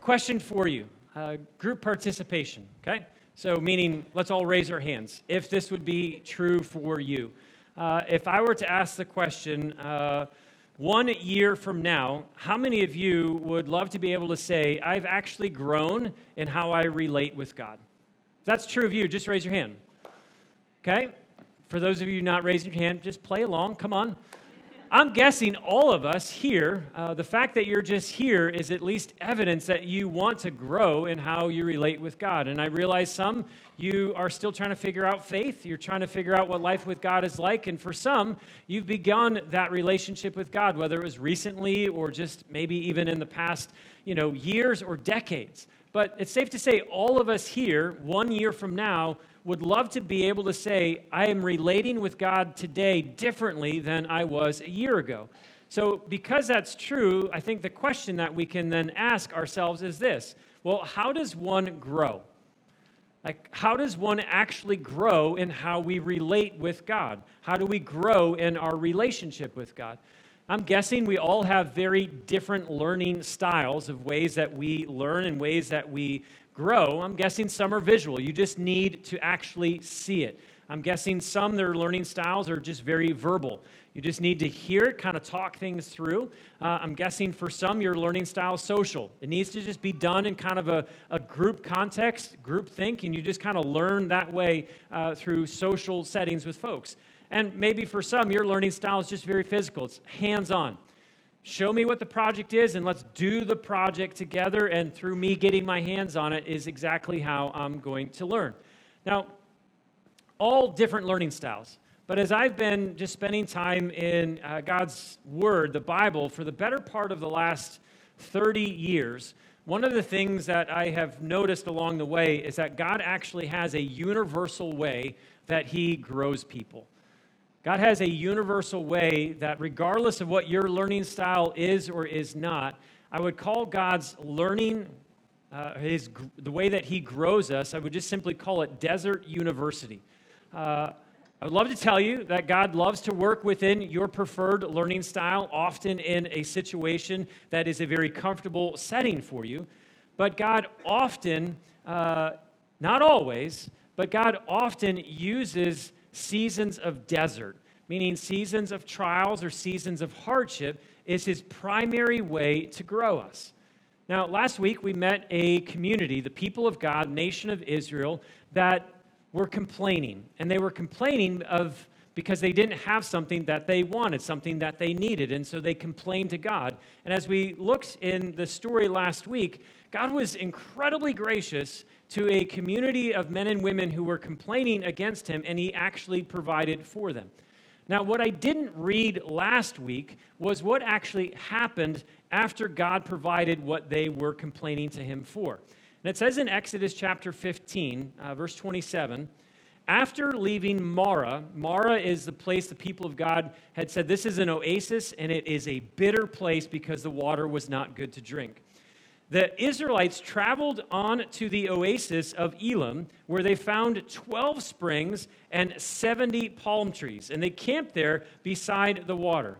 question for you uh, group participation, okay? So, meaning, let's all raise our hands if this would be true for you. Uh, if I were to ask the question, uh, one year from now, how many of you would love to be able to say, I've actually grown in how I relate with God? If that's true of you, just raise your hand. Okay? For those of you not raising your hand, just play along. Come on. I'm guessing all of us here, uh, the fact that you're just here is at least evidence that you want to grow in how you relate with God. And I realize some, you are still trying to figure out faith. You're trying to figure out what life with God is like. And for some, you've begun that relationship with God, whether it was recently or just maybe even in the past, you know, years or decades. But it's safe to say all of us here, one year from now, would love to be able to say, I am relating with God today differently than I was a year ago. So, because that's true, I think the question that we can then ask ourselves is this Well, how does one grow? Like, how does one actually grow in how we relate with God? How do we grow in our relationship with God? I'm guessing we all have very different learning styles of ways that we learn and ways that we grow, I'm guessing some are visual. You just need to actually see it. I'm guessing some their learning styles are just very verbal. You just need to hear it, kind of talk things through. Uh, I'm guessing for some, your learning style is social. It needs to just be done in kind of a, a group context, group think, and you just kind of learn that way uh, through social settings with folks. And maybe for some, your learning style is just very physical, it's hands on. Show me what the project is and let's do the project together. And through me getting my hands on it is exactly how I'm going to learn. Now, all different learning styles. But as I've been just spending time in uh, God's Word, the Bible, for the better part of the last 30 years, one of the things that I have noticed along the way is that God actually has a universal way that He grows people. God has a universal way that, regardless of what your learning style is or is not, I would call God's learning, uh, his, the way that He grows us, I would just simply call it Desert University. Uh, I would love to tell you that God loves to work within your preferred learning style, often in a situation that is a very comfortable setting for you. But God often, uh, not always, but God often uses seasons of desert, meaning seasons of trials or seasons of hardship, is his primary way to grow us. Now, last week we met a community, the people of God, nation of Israel, that were complaining. And they were complaining of because they didn't have something that they wanted, something that they needed. And so they complained to God. And as we looked in the story last week, God was incredibly gracious to a community of men and women who were complaining against him, and he actually provided for them. Now, what I didn't read last week was what actually happened after God provided what they were complaining to him for. And it says in Exodus chapter 15, uh, verse 27, after leaving Marah, Marah is the place the people of God had said this is an oasis and it is a bitter place because the water was not good to drink the Israelites traveled on to the oasis of Elim, where they found 12 springs and 70 palm trees, and they camped there beside the water.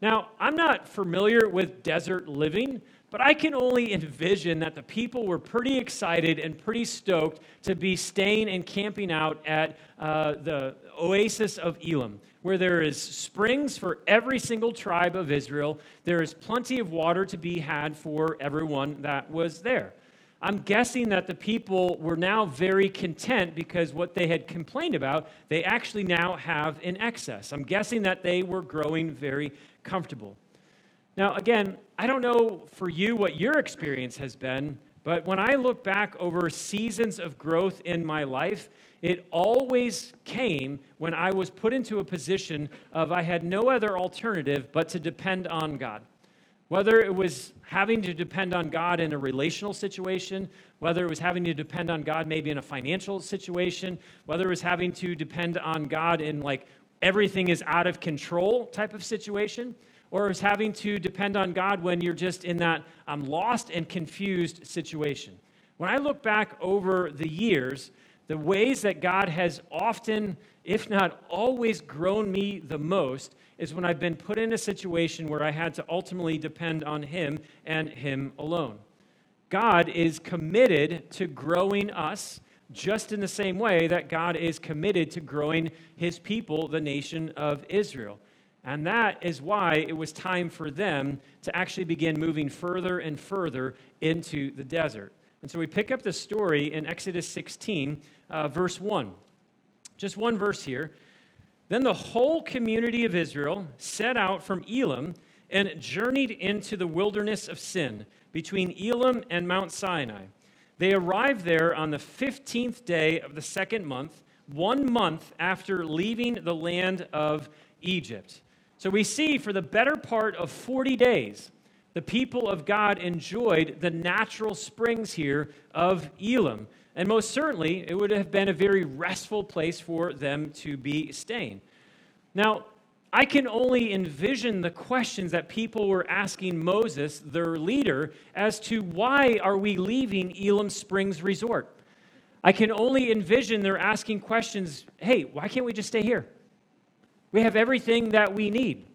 Now, I'm not familiar with desert living, but I can only envision that the people were pretty excited and pretty stoked to be staying and camping out at uh, the oasis of Elim, where there is springs for every single tribe of Israel. There is plenty of water to be had for everyone that was there. I'm guessing that the people were now very content because what they had complained about, they actually now have in excess. I'm guessing that they were growing very comfortable. Now, again, I don't know for you what your experience has been, but when I look back over seasons of growth in my life, it always came when I was put into a position of I had no other alternative but to depend on God. Whether it was having to depend on God in a relational situation, whether it was having to depend on God maybe in a financial situation, whether it was having to depend on God in like everything is out of control type of situation, or is having to depend on God when you're just in that I'm lost and confused situation. When I look back over the years, the ways that God has often, if not always, grown me the most is when I've been put in a situation where I had to ultimately depend on Him and Him alone. God is committed to growing us just in the same way that God is committed to growing his people, the nation of Israel. And that is why it was time for them to actually begin moving further and further into the desert. And so we pick up the story in Exodus 16, uh, verse 1. Just one verse here. Then the whole community of Israel set out from Elim and journeyed into the wilderness of Sin between Elim and Mount Sinai. They arrived there on the 15th day of the second month, one month after leaving the land of Egypt. So we see for the better part of 40 days, the people of God enjoyed the natural springs here of Elim. And most certainly, it would have been a very restful place for them to be staying. Now, I can only envision the questions that people were asking Moses, their leader, as to why are we leaving Elim Springs Resort? I can only envision they're asking questions hey, why can't we just stay here? We have everything that we need.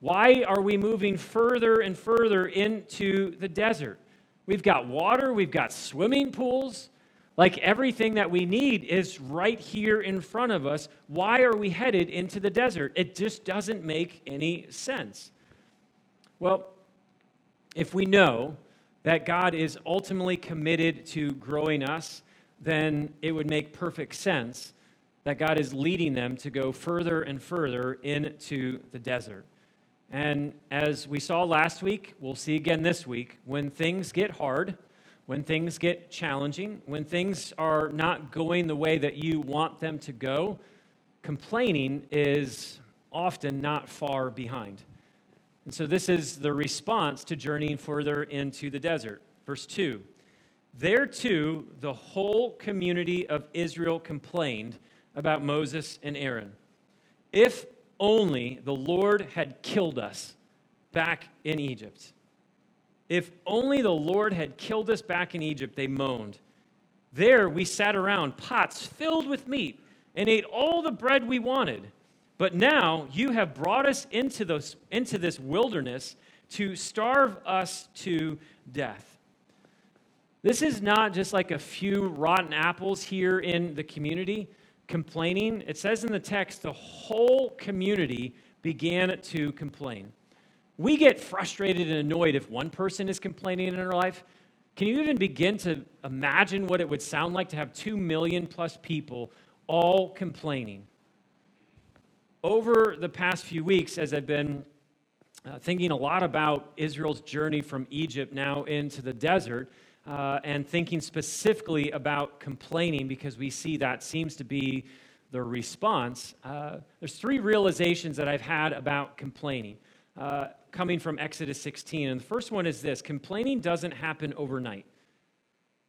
Why are we moving further and further into the desert? We've got water, we've got swimming pools. Like everything that we need is right here in front of us. Why are we headed into the desert? It just doesn't make any sense. Well, if we know that God is ultimately committed to growing us, then it would make perfect sense that God is leading them to go further and further into the desert. And as we saw last week, we'll see again this week, when things get hard, when things get challenging, when things are not going the way that you want them to go, complaining is often not far behind. And so, this is the response to journeying further into the desert. Verse 2 There too, the whole community of Israel complained about Moses and Aaron. If only the Lord had killed us back in Egypt. If only the Lord had killed us back in Egypt, they moaned. There we sat around, pots filled with meat, and ate all the bread we wanted. But now you have brought us into, those, into this wilderness to starve us to death. This is not just like a few rotten apples here in the community complaining. It says in the text, the whole community began to complain. We get frustrated and annoyed if one person is complaining in our life. Can you even begin to imagine what it would sound like to have two million plus people all complaining? Over the past few weeks, as I've been uh, thinking a lot about Israel's journey from Egypt now into the desert, uh, and thinking specifically about complaining because we see that seems to be the response, uh, there's three realizations that I've had about complaining uh, coming from Exodus 16. And the first one is this complaining doesn't happen overnight.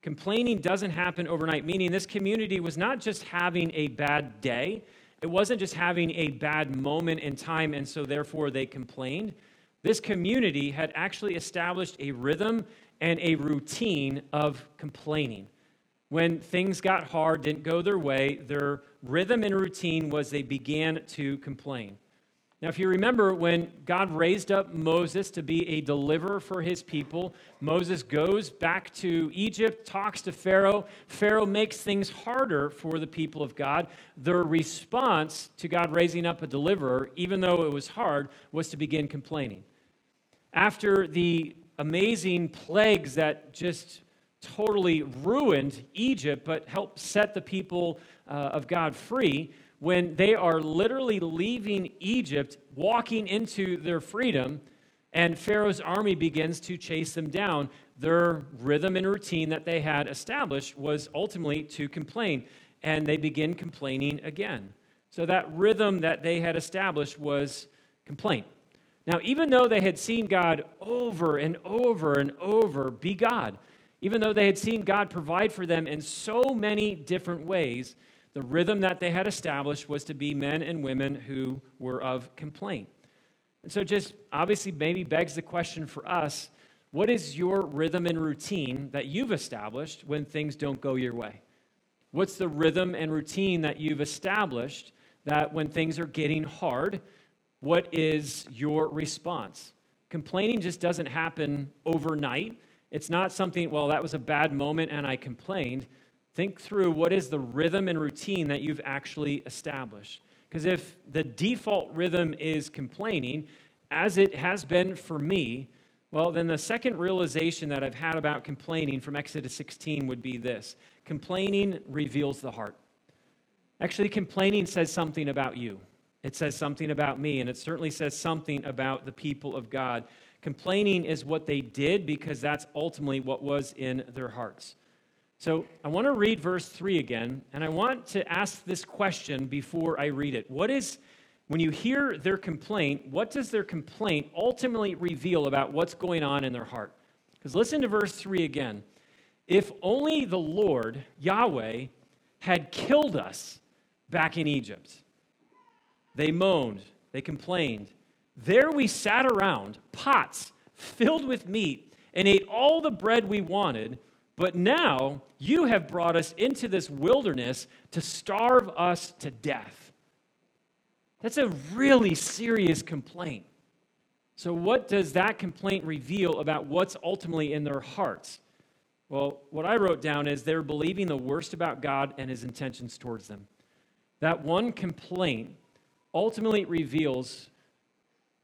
Complaining doesn't happen overnight, meaning this community was not just having a bad day, it wasn't just having a bad moment in time, and so therefore they complained. This community had actually established a rhythm and a routine of complaining. When things got hard, didn't go their way, their rhythm and routine was they began to complain. Now, if you remember when God raised up Moses to be a deliverer for his people, Moses goes back to Egypt, talks to Pharaoh. Pharaoh makes things harder for the people of God. Their response to God raising up a deliverer, even though it was hard, was to begin complaining. After the amazing plagues that just totally ruined Egypt, but helped set the people uh, of God free, when they are literally leaving Egypt, walking into their freedom, and Pharaoh's army begins to chase them down, their rhythm and routine that they had established was ultimately to complain. And they begin complaining again. So that rhythm that they had established was complaint. Now, even though they had seen God over and over and over be God, even though they had seen God provide for them in so many different ways, the rhythm that they had established was to be men and women who were of complaint. And so, just obviously, maybe begs the question for us what is your rhythm and routine that you've established when things don't go your way? What's the rhythm and routine that you've established that when things are getting hard, what is your response? Complaining just doesn't happen overnight. It's not something, well, that was a bad moment and I complained. Think through what is the rhythm and routine that you've actually established. Because if the default rhythm is complaining, as it has been for me, well, then the second realization that I've had about complaining from Exodus 16 would be this complaining reveals the heart. Actually, complaining says something about you. It says something about me, and it certainly says something about the people of God. Complaining is what they did because that's ultimately what was in their hearts. So I want to read verse 3 again, and I want to ask this question before I read it. What is, when you hear their complaint, what does their complaint ultimately reveal about what's going on in their heart? Because listen to verse 3 again. If only the Lord, Yahweh, had killed us back in Egypt. They moaned, they complained. There we sat around, pots filled with meat, and ate all the bread we wanted. But now you have brought us into this wilderness to starve us to death. That's a really serious complaint. So, what does that complaint reveal about what's ultimately in their hearts? Well, what I wrote down is they're believing the worst about God and his intentions towards them. That one complaint ultimately reveals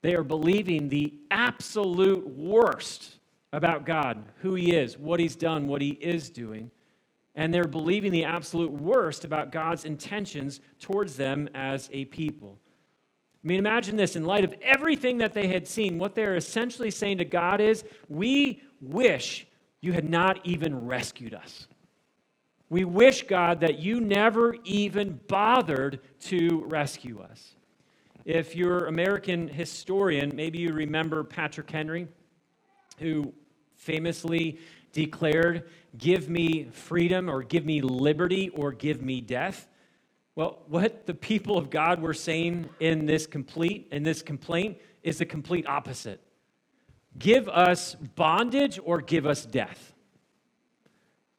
they are believing the absolute worst about God, who He is, what He's done, what He is doing. And they're believing the absolute worst about God's intentions towards them as a people. I mean, imagine this in light of everything that they had seen, what they're essentially saying to God is, We wish you had not even rescued us. We wish, God, that you never even bothered to rescue us. If you're American historian, maybe you remember Patrick Henry, who famously declared, Give me freedom, or give me liberty, or give me death. Well, what the people of God were saying in this complete in this complaint is the complete opposite. Give us bondage or give us death.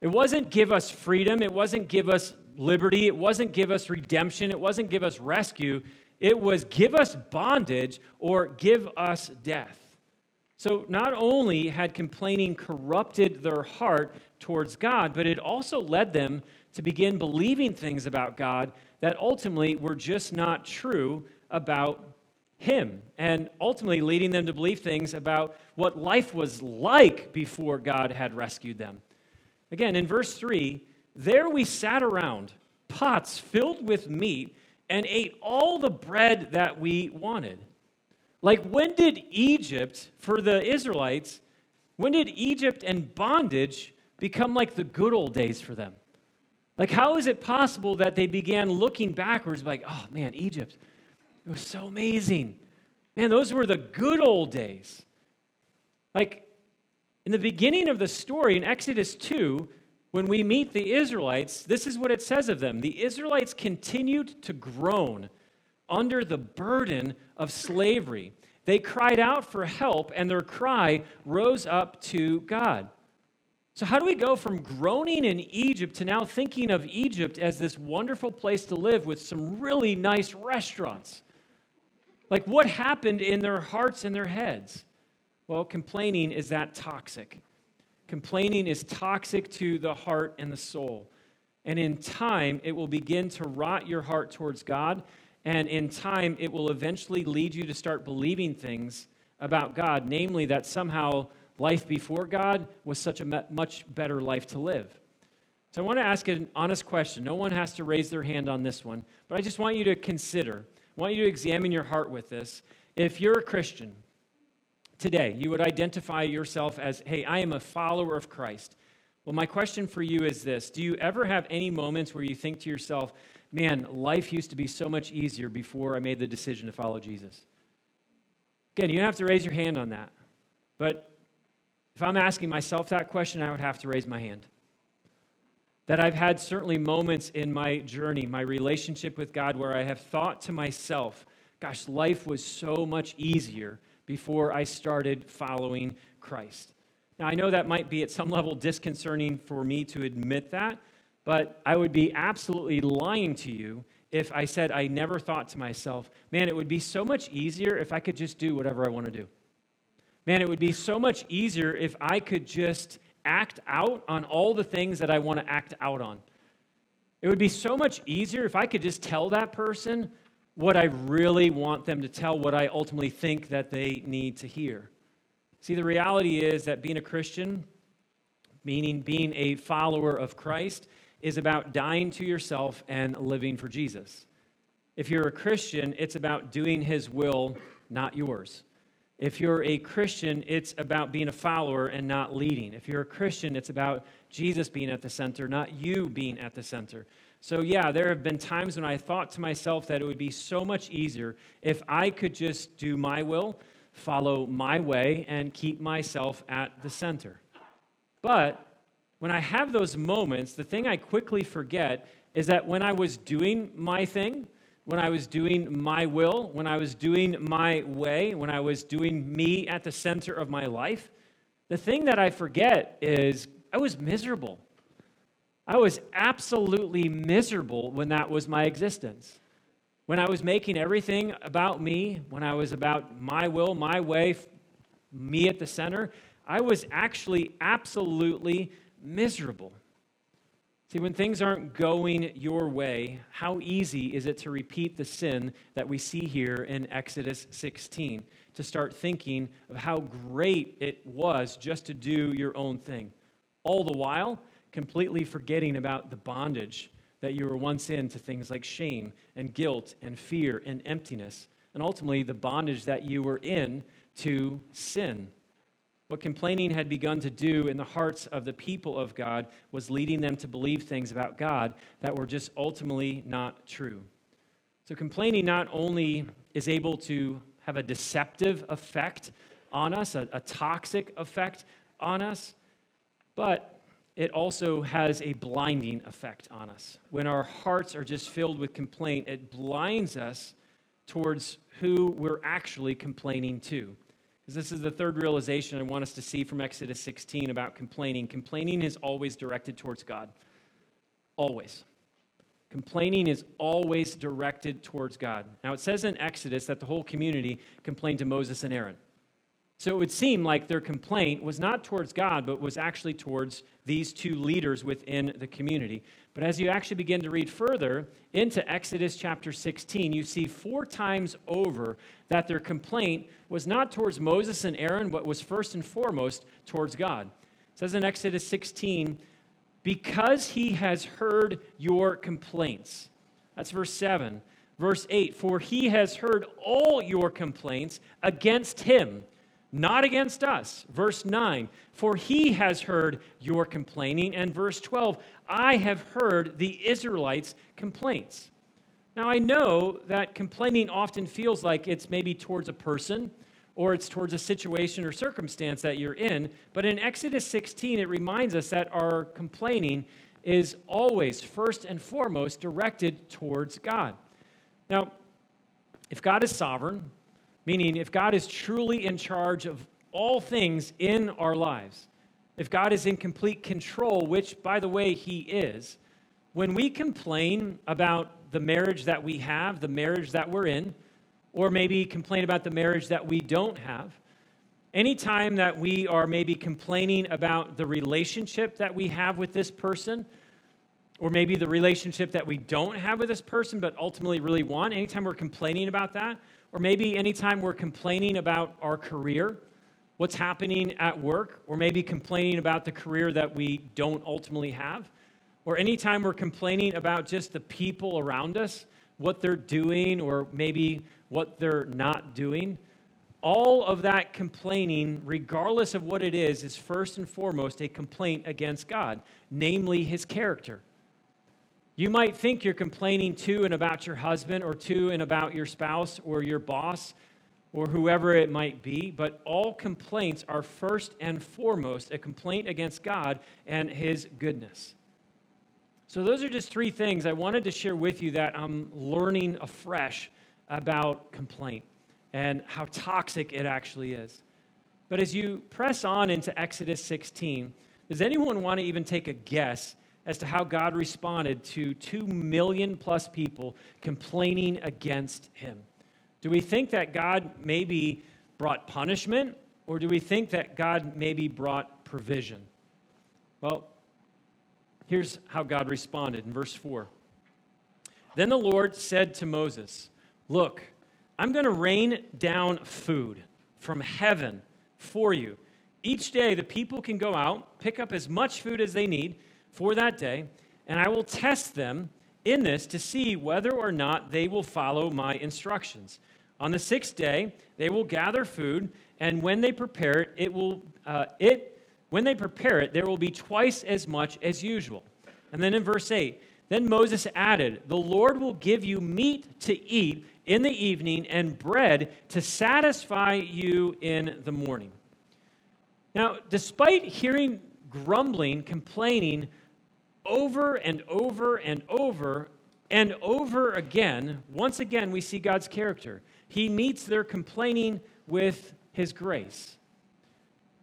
It wasn't give us freedom, it wasn't give us liberty, it wasn't give us redemption, it wasn't give us rescue. It was give us bondage or give us death. So not only had complaining corrupted their heart towards God, but it also led them to begin believing things about God that ultimately were just not true about Him, and ultimately leading them to believe things about what life was like before God had rescued them. Again, in verse 3, there we sat around, pots filled with meat, and ate all the bread that we wanted. Like, when did Egypt, for the Israelites, when did Egypt and bondage become like the good old days for them? Like, how is it possible that they began looking backwards, like, oh man, Egypt, it was so amazing. Man, those were the good old days. Like, in the beginning of the story in Exodus 2, when we meet the Israelites, this is what it says of them. The Israelites continued to groan under the burden of slavery. They cried out for help, and their cry rose up to God. So, how do we go from groaning in Egypt to now thinking of Egypt as this wonderful place to live with some really nice restaurants? Like, what happened in their hearts and their heads? Well, complaining is that toxic. Complaining is toxic to the heart and the soul. And in time, it will begin to rot your heart towards God. And in time, it will eventually lead you to start believing things about God, namely that somehow life before God was such a much better life to live. So I want to ask an honest question. No one has to raise their hand on this one, but I just want you to consider, I want you to examine your heart with this. If you're a Christian, today, you would identify yourself as, hey, I am a follower of Christ. Well, my question for you is this Do you ever have any moments where you think to yourself, man, life used to be so much easier before I made the decision to follow Jesus? Again, you don't have to raise your hand on that. But if I'm asking myself that question, I would have to raise my hand. That I've had certainly moments in my journey, my relationship with God, where I have thought to myself, gosh, life was so much easier before I started following Christ. Now, I know that might be at some level disconcerting for me to admit that, but I would be absolutely lying to you if I said I never thought to myself, man, it would be so much easier if I could just do whatever I want to do. Man, it would be so much easier if I could just act out on all the things that I want to act out on. It would be so much easier if I could just tell that person what I really want them to tell, what I ultimately think that they need to hear. See, the reality is that being a Christian, meaning being a follower of Christ, is about dying to yourself and living for Jesus. If you're a Christian, it's about doing his will, not yours. If you're a Christian, it's about being a follower and not leading. If you're a Christian, it's about Jesus being at the center, not you being at the center. So, yeah, there have been times when I thought to myself that it would be so much easier if I could just do my will, follow my way, and keep myself at the center. But when I have those moments, the thing I quickly forget is that when I was doing my thing, when I was doing my will, when I was doing my way, when I was doing me at the center of my life, the thing that I forget is I was miserable. I was absolutely miserable when that was my existence. When I was making everything about me, when I was about my will, my way, me at the center, I was actually absolutely miserable. See, when things aren't going your way, how easy is it to repeat the sin that we see here in Exodus 16? To start thinking of how great it was just to do your own thing. All the while, completely forgetting about the bondage that you were once in to things like shame and guilt and fear and emptiness, and ultimately the bondage that you were in to sin. What complaining had begun to do in the hearts of the people of God was leading them to believe things about God that were just ultimately not true. So, complaining not only is able to have a deceptive effect on us, a, a toxic effect on us, but it also has a blinding effect on us. When our hearts are just filled with complaint, it blinds us towards who we're actually complaining to. Because this is the third realization I want us to see from Exodus 16 about complaining. Complaining is always directed towards God. Always. Complaining is always directed towards God. Now, it says in Exodus that the whole community complained to Moses and Aaron. So it would seem like their complaint was not towards God, but was actually towards these two leaders within the community. But as you actually begin to read further into Exodus chapter 16, you see four times over that their complaint was not towards Moses and Aaron, but was first and foremost towards God. It says in Exodus 16, because he has heard your complaints. That's verse 7. Verse 8, for he has heard all your complaints against him not against us. Verse 9, for he has heard your complaining. And verse 12, I have heard the Israelites' complaints. Now, I know that complaining often feels like it's maybe towards a person or it's towards a situation or circumstance that you're in. But in Exodus 16, it reminds us that our complaining is always, first and foremost, directed towards God. Now, if God is sovereign, Meaning, if God is truly in charge of all things in our lives, if God is in complete control, which, by the way, He is, when we complain about the marriage that we have, the marriage that we're in, or maybe complain about the marriage that we don't have, anytime that we are maybe complaining about the relationship that we have with this person, or maybe the relationship that we don't have with this person but ultimately really want, anytime we're complaining about that, or maybe anytime we're complaining about our career, what's happening at work, or maybe complaining about the career that we don't ultimately have, or anytime we're complaining about just the people around us, what they're doing, or maybe what they're not doing, all of that complaining, regardless of what it is, is first and foremost a complaint against God, namely his character. You might think you're complaining to and about your husband or to and about your spouse or your boss or whoever it might be, but all complaints are first and foremost a complaint against God and His goodness. So, those are just three things I wanted to share with you that I'm learning afresh about complaint and how toxic it actually is. But as you press on into Exodus 16, does anyone want to even take a guess as to how God responded to 2 million plus people complaining against him. Do we think that God maybe brought punishment Or do we think that God maybe brought provision? Well, here's how God responded in verse 4. Then the Lord said to Moses, Look, I'm going to rain down food from heaven for you. Each day, the people can go out, pick up as much food as they need for that day, and I will test them in this to see whether or not they will follow my instructions. On the sixth day, they will gather food, and when they prepare it, it will uh, it when they prepare it, there will be twice as much as usual. And then in verse 8, then Moses added, The Lord will give you meat to eat in the evening and bread to satisfy you in the morning. Now, despite hearing grumbling, complaining over and over and over and over again, once again, we see God's character. He meets their complaining with his grace.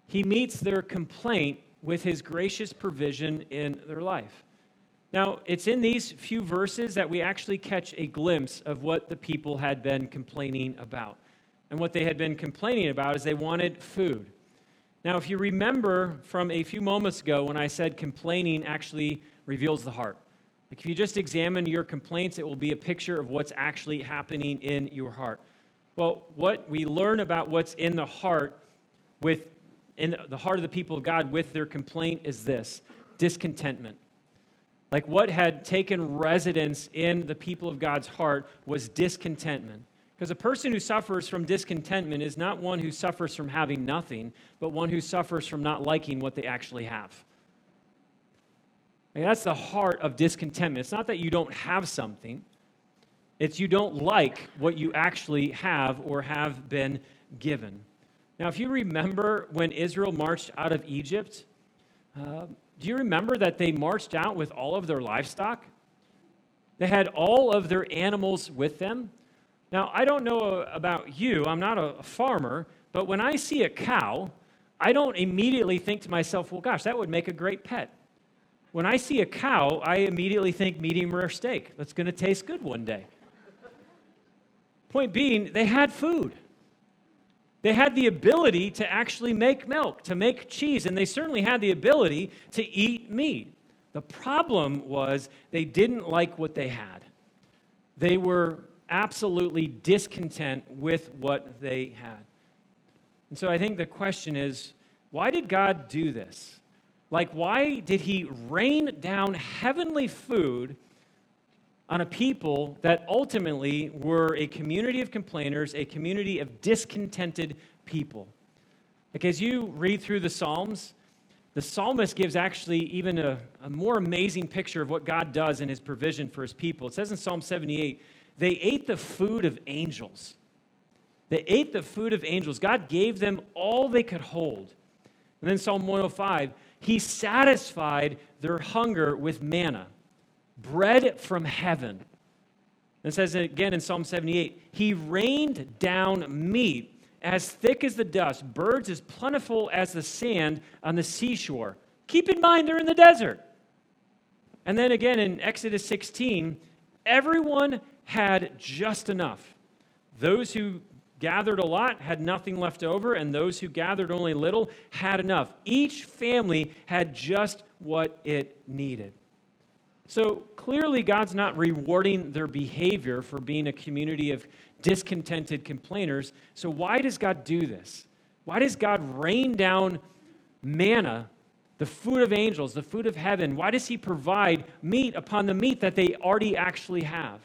He meets their complaint with his gracious provision in their life. Now, it's in these few verses that we actually catch a glimpse of what the people had been complaining about. And what they had been complaining about is they wanted food. Now, if you remember from a few moments ago when I said complaining actually reveals the heart, like if you just examine your complaints, it will be a picture of what's actually happening in your heart. Well, what we learn about what's in the heart with in the heart of the people of God with their complaint is this discontentment. Like what had taken residence in the people of God's heart was discontentment. Because a person who suffers from discontentment is not one who suffers from having nothing, but one who suffers from not liking what they actually have. That's the heart of discontentment. It's not that you don't have something, it's you don't like what you actually have or have been given. Now, if you remember when Israel marched out of Egypt, uh, do you remember that they marched out with all of their livestock? They had all of their animals with them. Now, I don't know about you, I'm not a farmer, but when I see a cow, I don't immediately think to myself, well, gosh, that would make a great pet. When I see a cow, I immediately think medium rare steak. That's going to taste good one day. Point being, they had food. They had the ability to actually make milk, to make cheese, and they certainly had the ability to eat meat. The problem was they didn't like what they had. They were absolutely discontent with what they had. And so I think the question is why did God do this? Like, why did He rain down heavenly food on a people that ultimately were a community of complainers, a community of discontented people? Like, as you read through the Psalms, the psalmist gives actually even a, a more amazing picture of what God does in his provision for his people. It says in Psalm 78 they ate the food of angels. They ate the food of angels. God gave them all they could hold. And then Psalm 105 He satisfied their hunger with manna, bread from heaven. And it says again in Psalm 78 He rained down meat as thick as the dust, birds as plentiful as the sand on the seashore. Keep in mind, they're in the desert. And then again in Exodus 16, everyone had just enough. Those who gathered a lot had nothing left over, and those who gathered only little had enough. Each family had just what it needed. So clearly, God's not rewarding their behavior for being a community of discontented complainers. So, why does God do this? Why does God rain down manna, the food of angels, the food of heaven? Why does He provide meat upon the meat that they already actually have?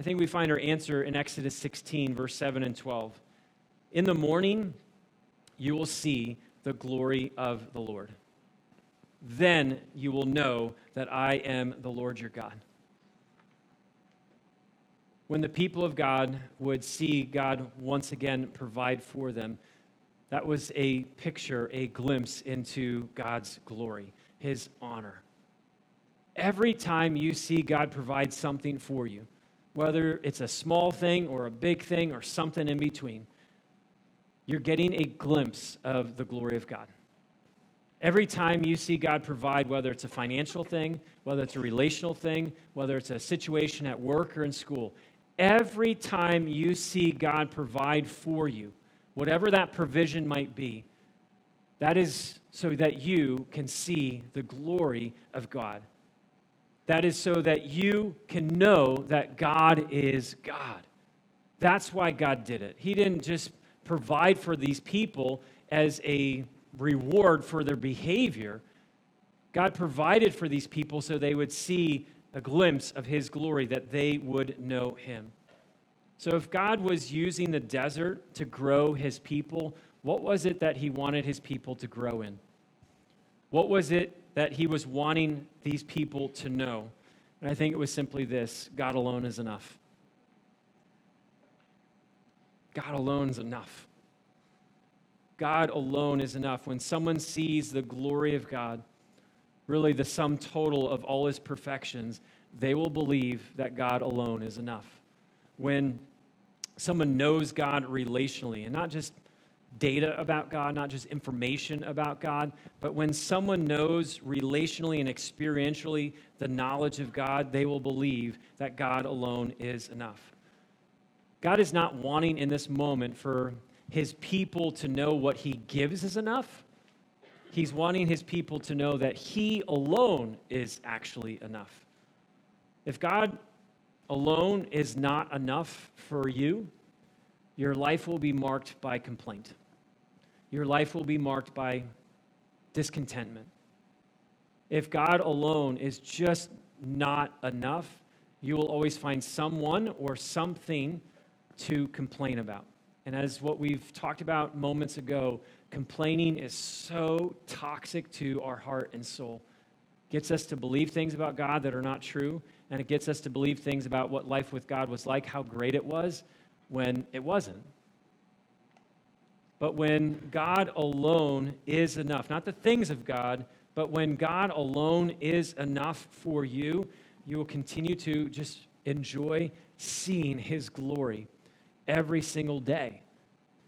I think we find our answer in Exodus 16, verse 7 and 12. In the morning, you will see the glory of the Lord. Then you will know that I am the Lord your God. When the people of God would see God once again provide for them, that was a picture, a glimpse into God's glory, his honor. Every time you see God provide something for you, whether it's a small thing or a big thing or something in between, you're getting a glimpse of the glory of God. Every time you see God provide, whether it's a financial thing, whether it's a relational thing, whether it's a situation at work or in school, every time you see God provide for you, whatever that provision might be, that is so that you can see the glory of God. That is so that you can know that God is God. That's why God did it. He didn't just provide for these people as a reward for their behavior. God provided for these people so they would see a glimpse of His glory, that they would know Him. So, if God was using the desert to grow His people, what was it that He wanted His people to grow in? What was it that He was wanting these people to know? And I think it was simply this God alone is enough. God alone is enough. God alone is enough. When someone sees the glory of God, really the sum total of all his perfections, they will believe that God alone is enough. When someone knows God relationally, and not just data about God, not just information about God, but when someone knows relationally and experientially the knowledge of God, they will believe that God alone is enough. God is not wanting in this moment for his people to know what he gives is enough. He's wanting his people to know that he alone is actually enough. If God alone is not enough for you, your life will be marked by complaint. Your life will be marked by discontentment. If God alone is just not enough, you will always find someone or something to complain about. And as what we've talked about moments ago, complaining is so toxic to our heart and soul. It gets us to believe things about God that are not true, and it gets us to believe things about what life with God was like, how great it was, when it wasn't. But when God alone is enough, not the things of God, but when God alone is enough for you, you will continue to just enjoy seeing His glory every single day.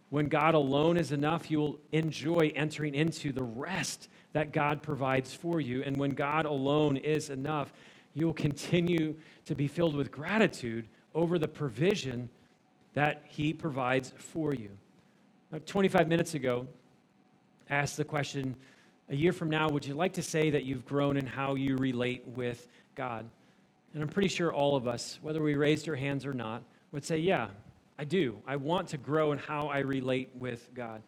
When God alone is enough, you will enjoy entering into the rest that God provides for you. And when God alone is enough, you will continue to be filled with gratitude over the provision that He provides for you. Now, 25 minutes ago, I asked the question a year from now, would you like to say that you've grown in how you relate with God? And I'm pretty sure all of us, whether we raised our hands or not, would say, yeah, I do. I want to grow in how I relate with God.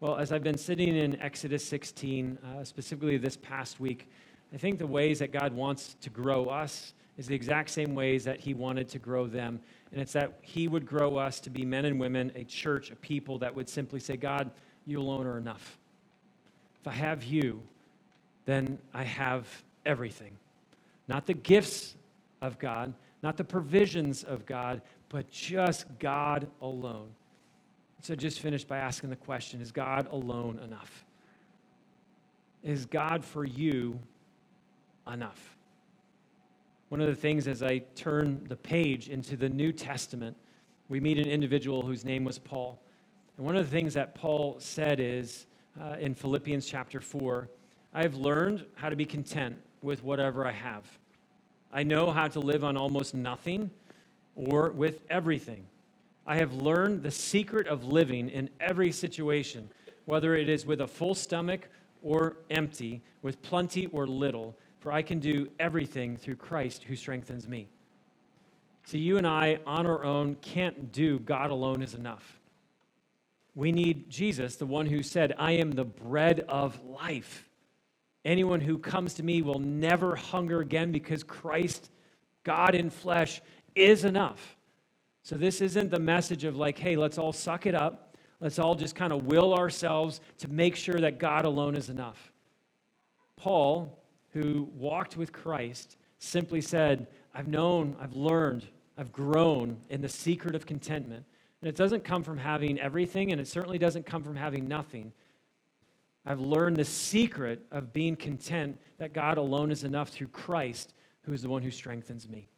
Well, as I've been sitting in Exodus 16, uh, specifically this past week, I think the ways that God wants to grow us is the exact same ways that He wanted to grow them. And it's that He would grow us to be men and women, a church, a people that would simply say, God, you alone are enough. If I have you, then I have everything. Not the gifts of God, not the provisions of God, but just God alone. So just finish by asking the question Is God alone enough? Is God for you enough? One of the things as I turn the page into the New Testament, we meet an individual whose name was Paul. And one of the things that Paul said is uh, in Philippians chapter 4 I have learned how to be content with whatever I have. I know how to live on almost nothing or with everything. I have learned the secret of living in every situation, whether it is with a full stomach or empty, with plenty or little, for I can do everything through Christ who strengthens me. See, you and I on our own can't do God alone is enough. We need Jesus, the one who said, I am the bread of life. Anyone who comes to me will never hunger again because Christ, God in flesh, is enough. So this isn't the message of like, hey, let's all suck it up. Let's all just kind of will ourselves to make sure that God alone is enough. Paul, who walked with Christ, simply said, I've known, I've learned, I've grown in the secret of contentment. And it doesn't come from having everything, and it certainly doesn't come from having nothing. I've learned the secret of being content that God alone is enough through Christ, who is the one who strengthens me.